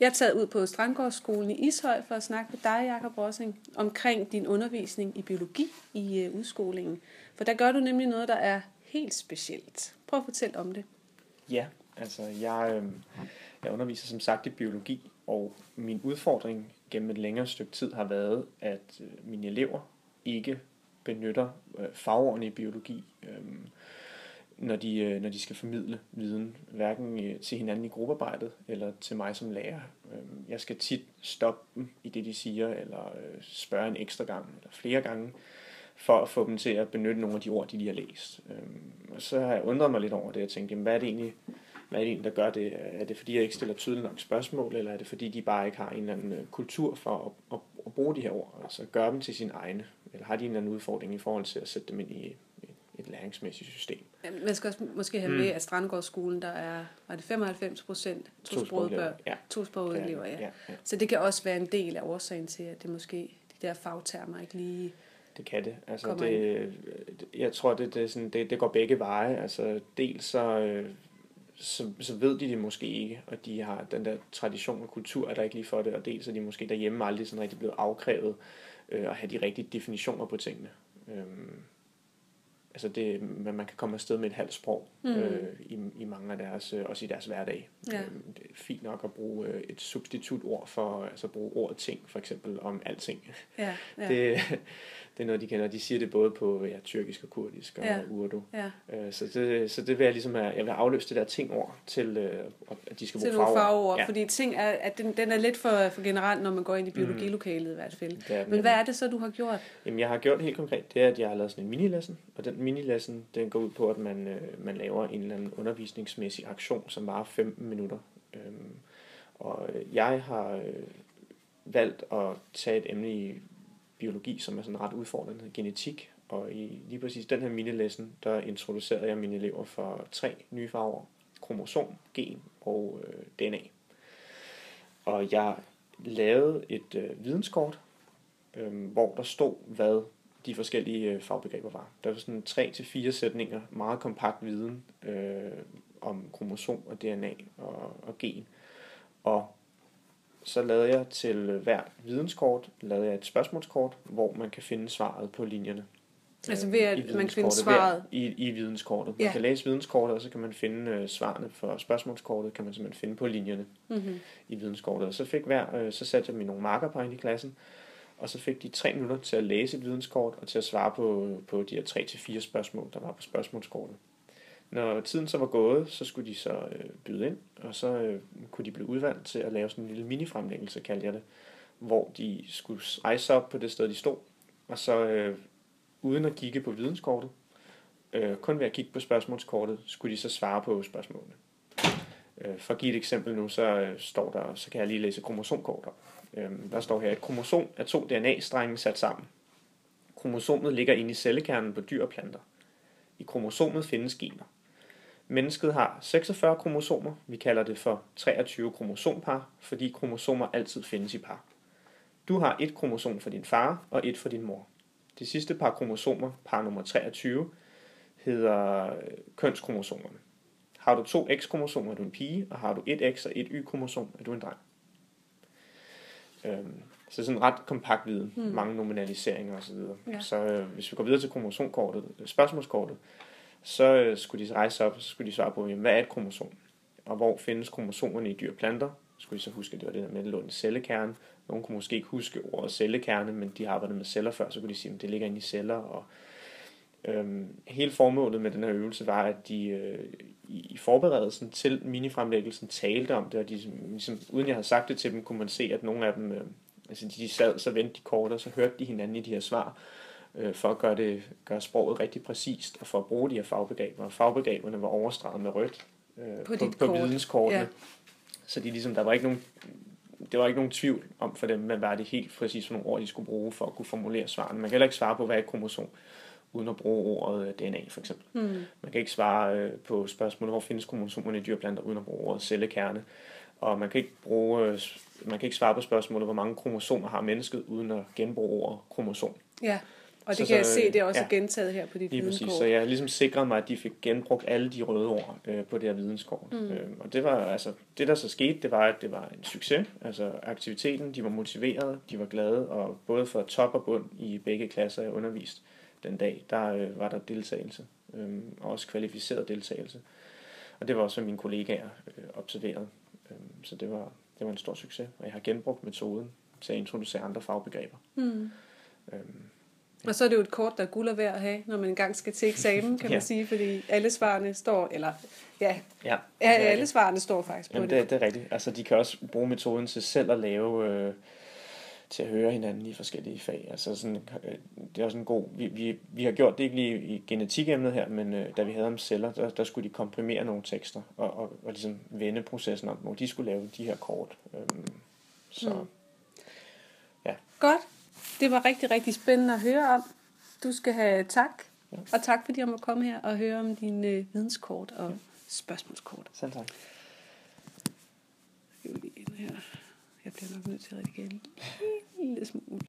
Jeg er taget ud på Strandgårdsskolen i Ishøj for at snakke med dig, Jakob Rossing, omkring din undervisning i biologi i øh, udskolingen. For der gør du nemlig noget, der er helt specielt. Prøv at fortælle om det. Ja, altså jeg, øh, jeg underviser som sagt i biologi, og min udfordring gennem et længere stykke tid har været, at øh, mine elever ikke benytter øh, fagordene i biologi. Øh, når de, øh, når de skal formidle viden, hverken øh, til hinanden i gruppearbejdet eller til mig som lærer. Øhm, jeg skal tit stoppe dem i det, de siger, eller øh, spørge en ekstra gang, eller flere gange, for at få dem til at benytte nogle af de ord, de lige har læst. Øhm, og så har jeg undret mig lidt over det, jeg tænkte, jamen, hvad er det egentlig, hvad er det egentlig, der gør det? Er det fordi, jeg ikke stiller tydeligt nok spørgsmål, eller er det fordi, de bare ikke har en eller anden kultur for at, at, at bruge de her ord, altså gøre dem til sine egne? Eller har de en eller anden udfordring i forhold til at sætte dem ind i et læringsmæssigt system. Man skal også måske have mm. med, at Strandgårdsskolen, der er, var det 95 procent tosprogede børn, ja. tosprogede elever, ja. Ja, ja. Så det kan også være en del af årsagen til, at det måske, de der fagtermer ikke lige det kan det. Altså det, jeg tror, det, det, sådan, det, det går begge veje. Altså dels så, øh, så, så ved de det måske ikke, og de har den der tradition og kultur, er der ikke lige for det, og dels er de måske derhjemme aldrig sådan rigtig blevet afkrævet øh, at have de rigtige definitioner på tingene. Øhm, altså det, man kan komme afsted med et halvt sprog mm. øh, i, i mange af deres, øh, også i deres hverdag. Ja. Øh, det er fint nok at bruge øh, et substitutord for, altså bruge ordet ting, for eksempel om alting. Ja, ja. Det, det er noget, de kender. De siger det både på ja, tyrkisk og kurdisk og ja. urdu. Ja. Øh, så, det, så det vil jeg ligesom have, jeg vil afløse det der ting-ord til, øh, at de skal bruge fagord. fagord. Ja. Fordi ting er, at den, den er lidt for, for generelt, når man går ind i biologilokalet i hvert fald. Men hvad er det så, du har gjort? Jamen, jeg har gjort helt konkret, det er, at jeg har lavet sådan en mini-lesson, og den minilassen, den går ud på, at man, øh, man laver en eller anden undervisningsmæssig aktion, som varer 15 minutter. Øhm, og jeg har øh, valgt at tage et emne i biologi, som er sådan ret udfordrende, genetik. Og i lige præcis den her minilæsen, der introducerede jeg mine elever for tre nye farver. Kromosom, gen og øh, DNA. Og jeg lavede et øh, videnskort, øh, hvor der stod, hvad de forskellige øh, fagbegreber var. Der var sådan tre til fire sætninger, meget kompakt viden øh, om kromosom og DNA og, og gen. Og så lavede jeg til hver videnskort lavede jeg et spørgsmålskort, hvor man kan finde svaret på linjerne. Altså ved at man kan finde svaret? I, i videnskortet. Ja. Man kan læse videnskortet, og så kan man finde uh, svarene for spørgsmålskortet, kan man simpelthen finde på linjerne mm-hmm. i videnskortet. Og så fik hver, uh, så satte jeg mine nogle marker på ind i klassen, og så fik de tre minutter til at læse et videnskort, og til at svare på, på de her tre til fire spørgsmål, der var på spørgsmålskortet. Når tiden så var gået, så skulle de så øh, byde ind, og så øh, kunne de blive udvalgt til at lave sådan en lille mini-fremlæggelse, kaldte jeg det, hvor de skulle rejse op på det sted, de stod, og så øh, uden at kigge på videnskortet, øh, kun ved at kigge på spørgsmålskortet, skulle de så svare på spørgsmålene. Øh, for at give et eksempel nu, så øh, står der, så kan jeg lige læse kromosomkortet. Øh, der står her, at kromosom er to DNA-strenge sat sammen. Kromosomet ligger inde i cellekernen på dyr og planter. I kromosomet findes gener. Mennesket har 46 kromosomer. Vi kalder det for 23 kromosompar, fordi kromosomer altid findes i par. Du har et kromosom for din far og et for din mor. Det sidste par kromosomer, par nummer 23, hedder øh, kønskromosomerne. Har du to X-kromosomer, er du en pige, og har du et X og et Y-kromosom, er du en dreng. Øhm, så sådan ret kompakt viden, mm. mange nominaliseringer osv. Så, ja. så øh, hvis vi går videre til kromosomkortet, spørgsmålskortet, så øh, skulle de rejse op, og så skulle de svare på, jamen, hvad er et kromosom? Og hvor findes kromosomerne i dyr og planter? Så skulle de så huske, at det var det der med, at det cellekerne. Nogle kunne måske ikke huske ordet cellekerne, men de har arbejdet med celler før, så kunne de sige, at det ligger inde i celler. Og, øhm, hele formålet med den her øvelse var, at de øh, i forberedelsen til minifremlæggelsen talte om det, og de, ligesom, uden jeg havde sagt det til dem, kunne man se, at nogle af dem, øh, altså de sad, så vendte de kort, og så hørte de hinanden i de her svar, øh, for at gøre, det, gøre sproget rigtig præcist, og for at bruge de her fagbegreber. Og fagbegreberne var overstreget med rødt øh, på, på, på videnskortene. Ja. Så de ligesom, der var ikke nogen, det var ikke nogen tvivl om for dem, hvad var det helt præcis for nogle ord, de skulle bruge for at kunne formulere svarene. Man kan heller ikke svare på, hvad er et kromosom, uden at bruge ordet øh, DNA for eksempel. Mm. Man kan ikke svare øh, på spørgsmålet, hvor findes kromosomerne i dyrplanter, uden at bruge ordet cellekerne. Og man kan ikke bruge, øh, man kan ikke svare på spørgsmålet, hvor mange kromosomer har mennesket, uden at genbruge ordet kromosom. Ja. Og det så, kan jeg så, se, det er også ja, gentaget her på dit Lige præcis, videnskort. så jeg har ligesom sikret mig, at de fik genbrugt alle de røde ord øh, på det her videnskort. Mm. Øh, og det var altså, det der så skete, det var, at det var en succes. Altså aktiviteten, de var motiverede, de var glade, og både for top og bund i begge klasser, jeg undervist den dag, der øh, var der deltagelse, øh, og også kvalificeret deltagelse. Og det var også, hvad mine kollegaer øh, observerede. Øh, så det var, det var en stor succes, og jeg har genbrugt metoden til at introducere andre fagbegreber. Mm. Øhm, Og så er det jo et kort, der er guld værd at have, når man engang skal til eksamen, kan Ja. man sige, fordi alle svarene står, eller ja, ja, ja er alle det. svarene står faktisk på Jamen, det. det, det er rigtigt. Altså, de kan også bruge metoden til selv at lave, øh, til at høre hinanden i forskellige fag. Altså, sådan, øh, det er også en god, vi, vi, vi har gjort det ikke lige i genetikemnet her, men øh, da vi havde om celler, der, der skulle de komprimere nogle tekster, og, og, og ligesom vende processen om, hvor de skulle lave de her kort. Øhm, så, Mm. ja. Godt. Det var rigtig, rigtig spændende at høre om. Du skal have tak. Ja. Og tak fordi jeg må komme her og høre om dine øh, videnskort og spørgsmålskort. Selv tak. Skal vi lige ind her. Jeg bliver nok nødt til at redigere en lille smule.